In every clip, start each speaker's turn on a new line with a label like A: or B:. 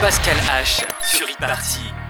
A: Pascal H sur e-party.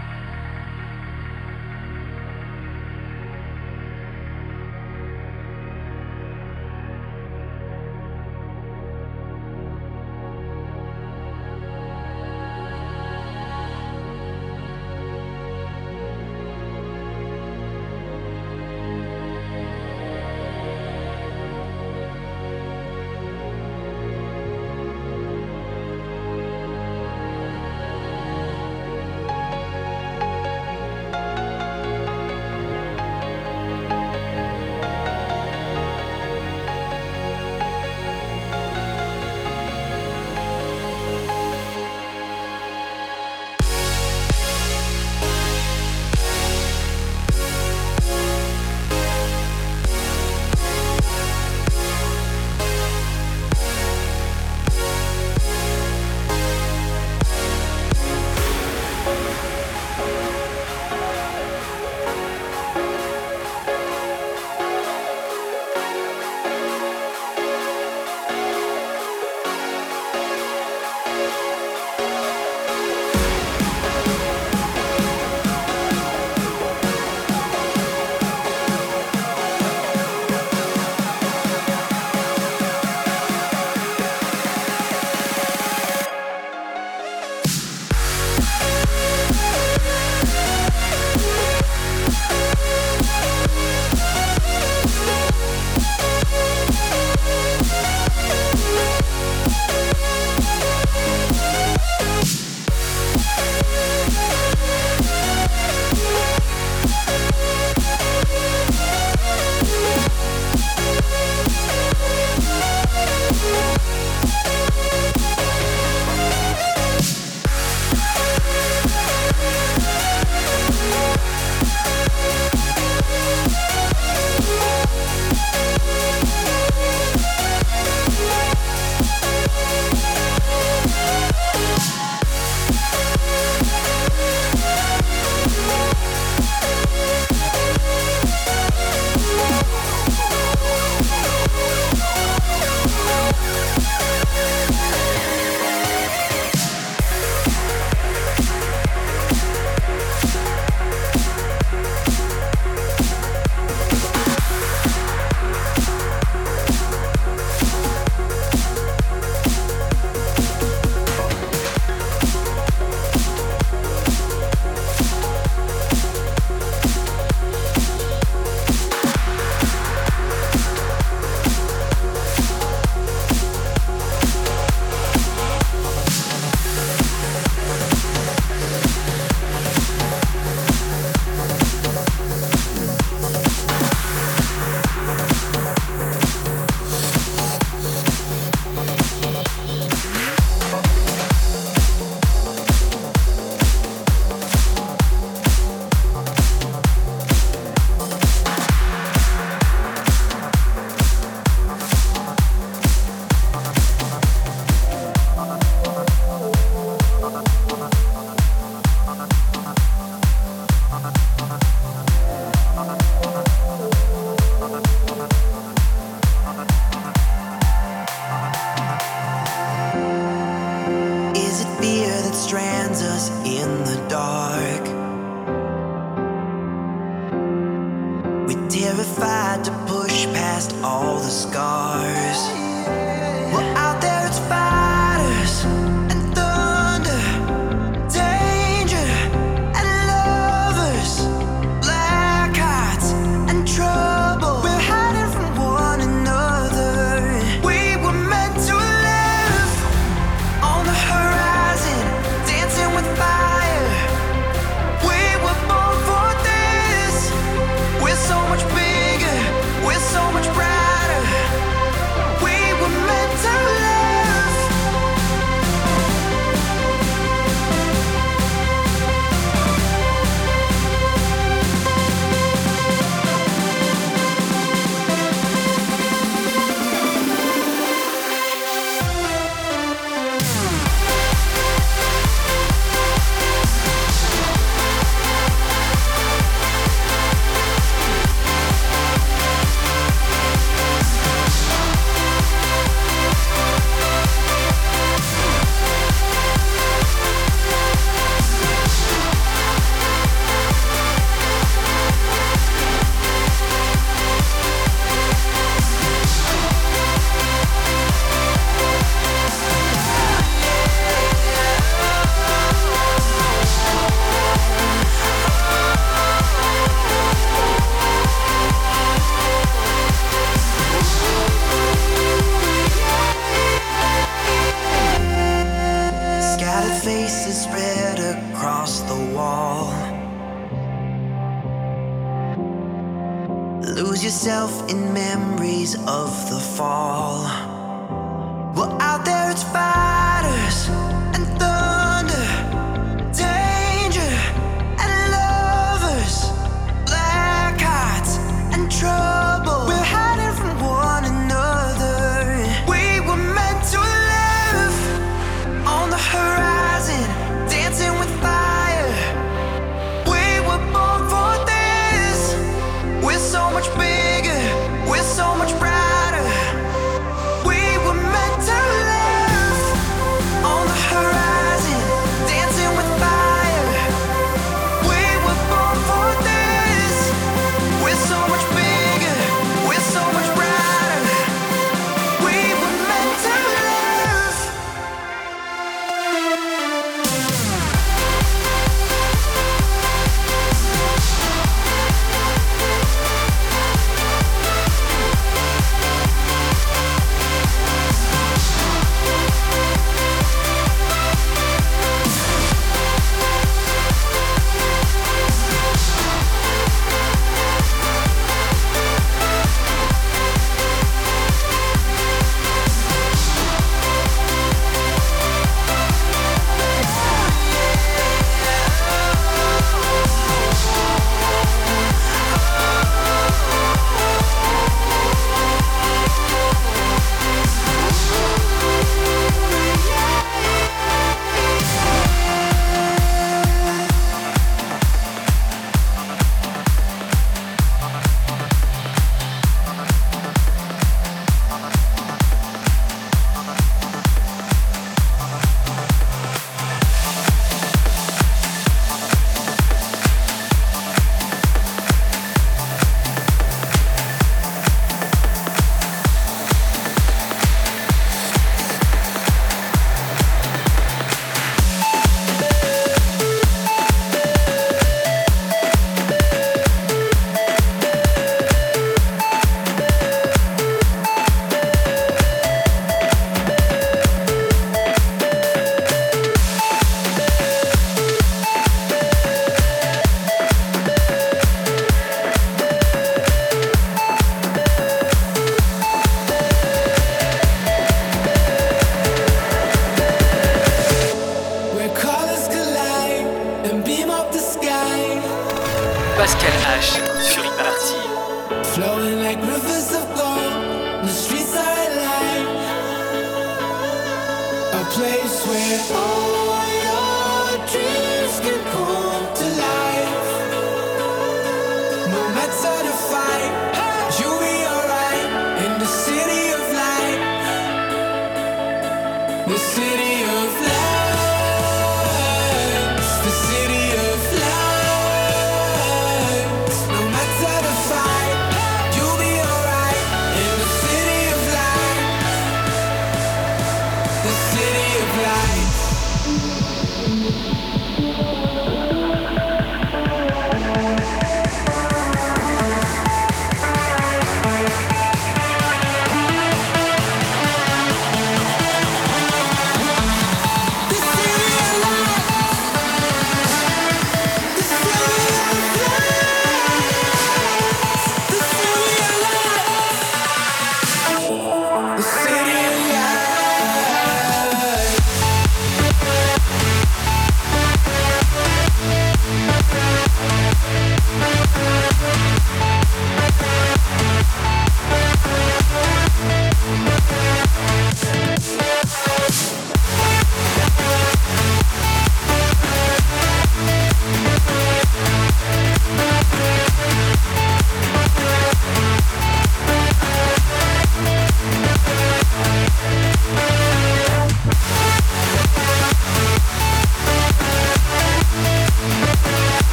B: We're to push past all the scars.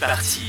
A: parti.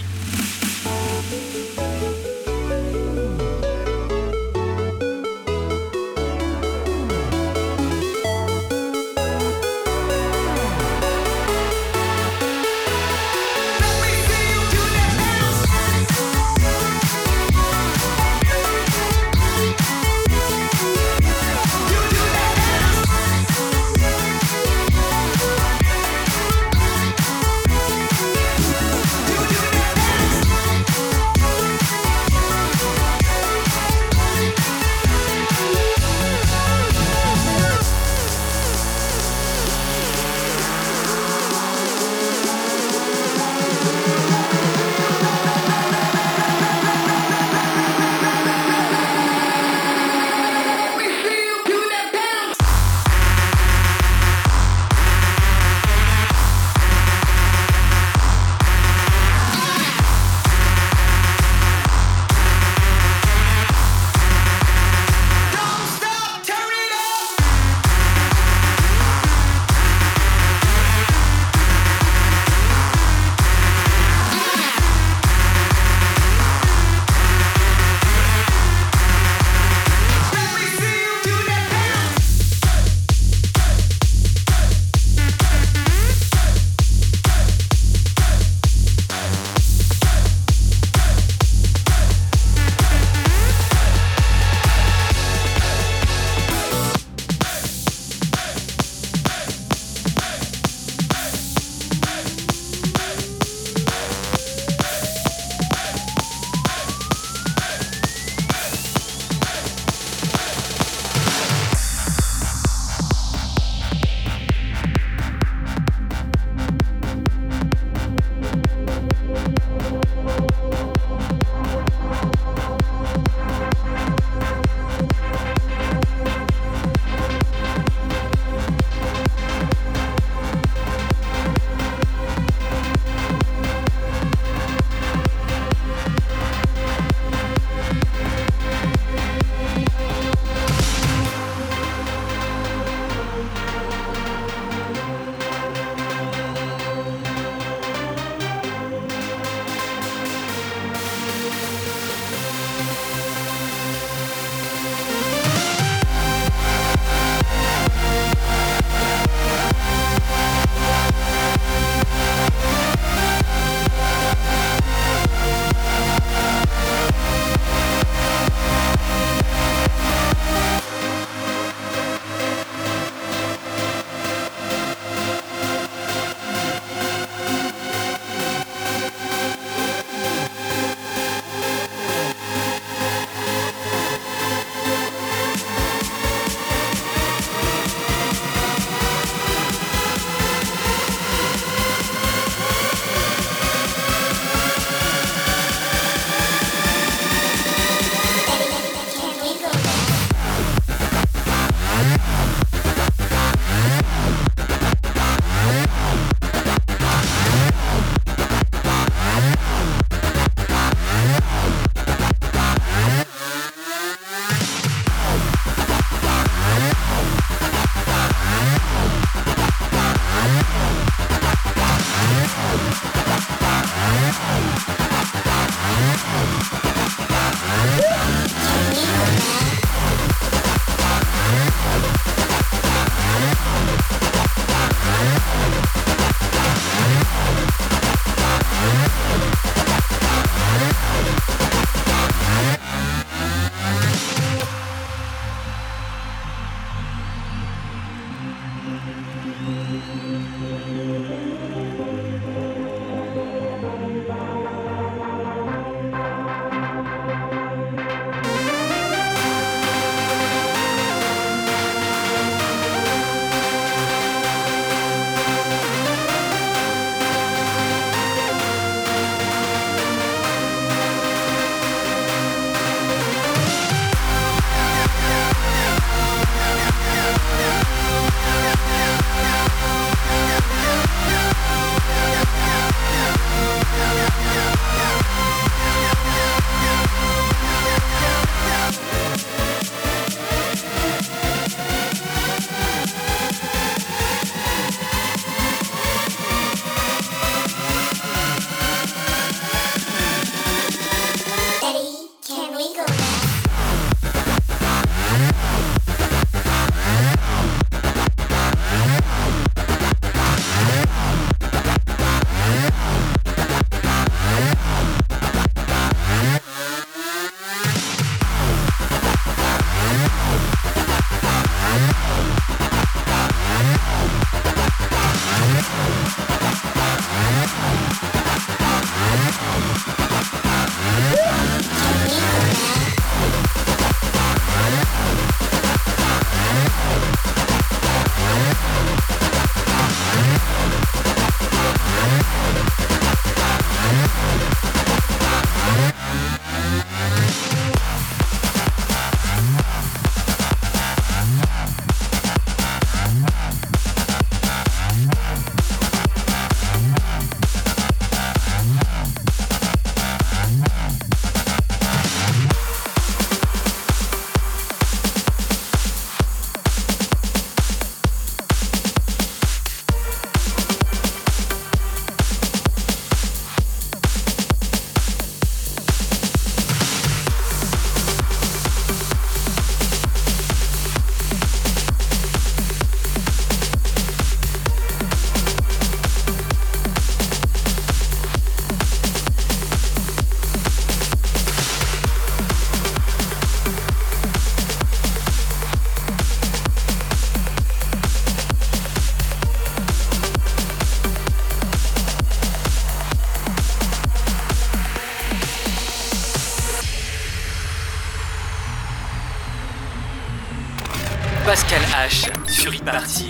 A: parti.